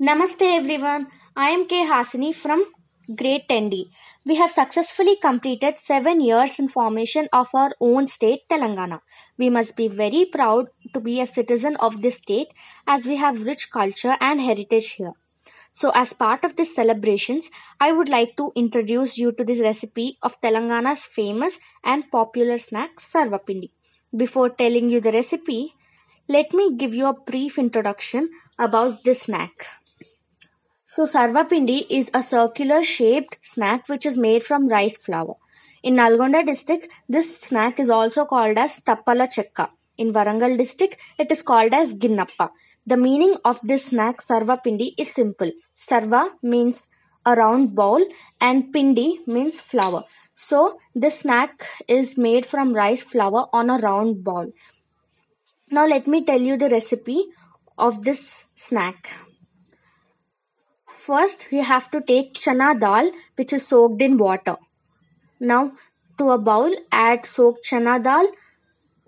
Namaste everyone. I am K. Hasini from Grade 10D. We have successfully completed 7 years in formation of our own state Telangana. We must be very proud to be a citizen of this state as we have rich culture and heritage here. So as part of these celebrations, I would like to introduce you to this recipe of Telangana's famous and popular snack Sarvapindi. Before telling you the recipe, let me give you a brief introduction about this snack. So Sarvapindi is a circular shaped snack which is made from rice flour. In Nalgonda district, this snack is also called as Tappala Chekka. In Warangal district, it is called as Ginnappa. The meaning of this snack Sarvapindi is simple. Sarva means a round bowl and Pindi means flour. So this snack is made from rice flour on a round ball. Now let me tell you the recipe of this snack. First, we have to take chana dal which is soaked in water. Now, to a bowl, add soaked chana dal,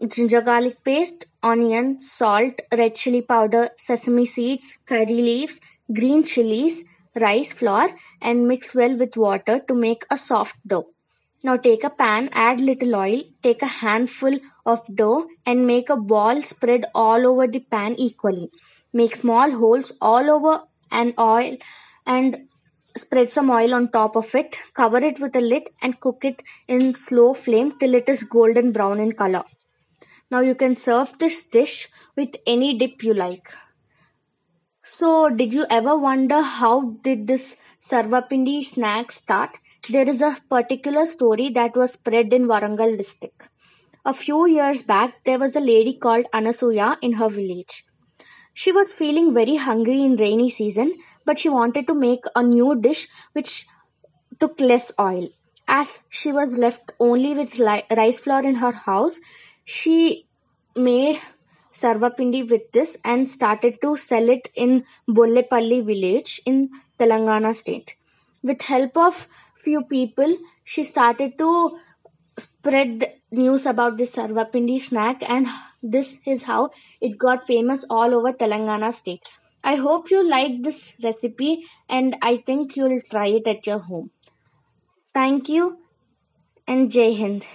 ginger garlic paste, onion, salt, red chili powder, sesame seeds, curry leaves, green chilies, rice flour, and mix well with water to make a soft dough. Now take a pan, add little oil, take a handful of dough and make a ball spread all over the pan equally. Make small holes all over an oil and spread some oil on top of it. Cover it with a lid and cook it in slow flame till it is golden brown in color. Now you can serve this dish with any dip you like. So did you ever wonder how did this Sarvapindi snack start? There is a particular story that was spread in Warangal district. A few years back, there was a lady called Anasuya in her village. She was feeling very hungry in rainy season, but she wanted to make a new dish which took less oil. As she was left only with rice flour in her house, she made sarvapindi with this and started to sell it in Bollepalli village in Telangana state. With help of few people, she started to spread the news about this sarvapindi snack and this is how it got famous all over Telangana state. I hope you like this recipe and I think you'll try it at your home. Thank you and Jai Hind.